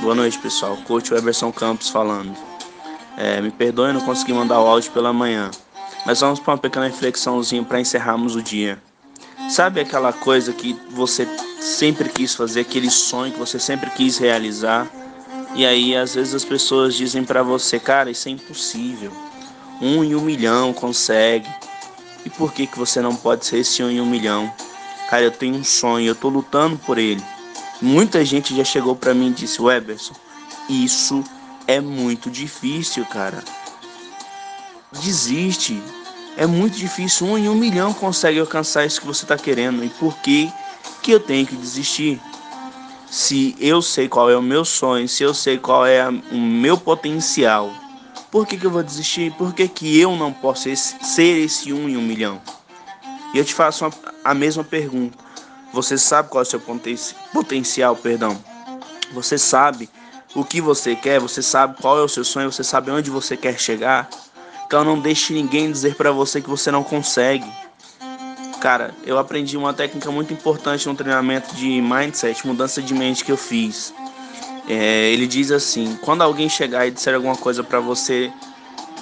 Boa noite, pessoal. Coach Eberson Campos falando. É, me perdoe, não consegui mandar o áudio pela manhã, mas vamos para uma pequena reflexãozinha para encerrarmos o dia. Sabe aquela coisa que você sempre quis fazer, aquele sonho que você sempre quis realizar? E aí, às vezes, as pessoas dizem para você, cara, isso é impossível. Um em um milhão consegue. E por que, que você não pode ser esse um em um milhão? Cara, eu tenho um sonho, eu tô lutando por ele. Muita gente já chegou para mim e disse: Weberson, isso é muito difícil, cara. Desiste. É muito difícil. Um em um milhão consegue alcançar isso que você está querendo. E por que, que eu tenho que desistir? Se eu sei qual é o meu sonho, se eu sei qual é o meu potencial, por que, que eu vou desistir? Por que, que eu não posso ser esse um em um milhão? E eu te faço uma, a mesma pergunta você sabe qual é o seu potencial, perdão. Você sabe o que você quer, você sabe qual é o seu sonho, você sabe onde você quer chegar. Então não deixe ninguém dizer para você que você não consegue. Cara, eu aprendi uma técnica muito importante no treinamento de mindset, mudança de mente que eu fiz. É, ele diz assim: quando alguém chegar e disser alguma coisa para você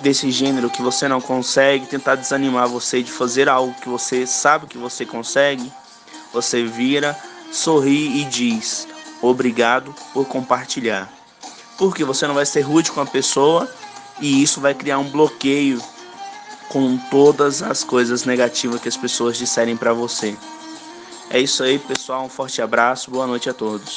desse gênero que você não consegue, tentar desanimar você de fazer algo que você sabe que você consegue, você vira, sorri e diz: Obrigado por compartilhar. Porque você não vai ser rude com a pessoa e isso vai criar um bloqueio com todas as coisas negativas que as pessoas disserem para você. É isso aí, pessoal. Um forte abraço. Boa noite a todos.